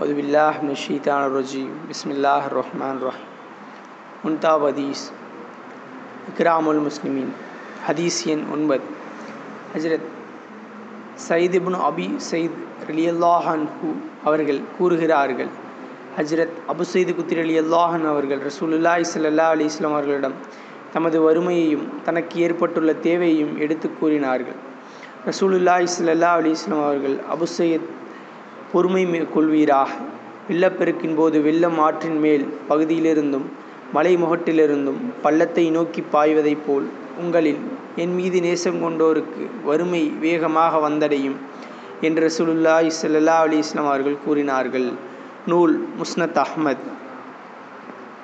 अदबिल्लाशीतानरजीम बसमिल्लाम முன்தாப் ஹதீஸ் இக்ராமுல் முஸ்லிமின் ஹதீஸ் எண் ஒன்பது. ஹஜரத் சயிதிபுன் அபி சயித் ரலியல்லாஹன்ஹூ அவர்கள் கூறுகிறார்கள். ஹஜரத் அபு சயிது குத்திரி அலியல்லாஹன் அவர்கள் ரசூலுல்லாய் சல்லா அலி இஸ்லாம் அவர்களிடம் தமது வறுமையையும் தனக்கு ஏற்பட்டுள்ள தேவையையும் எடுத்து கூறினார்கள். ரசூலுல்லாய் சல்லா அலி இஸ்லாம் அவர்கள் அபு சையத் பொறுமை கொள்வீராக. வெள்ளப்பெருக்கின் போது வெள்ளம் ஆற்றின் மேல் பகுதியிலிருந்தும் மலை முகட்டிலிருந்தும் பள்ளத்தை நோக்கி பாய்வதைப் போல் உங்களில் என் மீது நேசம் கொண்டோருக்கு வறுமை வேகமாக வந்தடையும் என்று ரசூலுல்லாஹி ஸல்லல்லாஹு அலி இஸ்லாம் அவர்கள் கூறினார்கள். நூல் முஸ்னத் அஹ்மத்.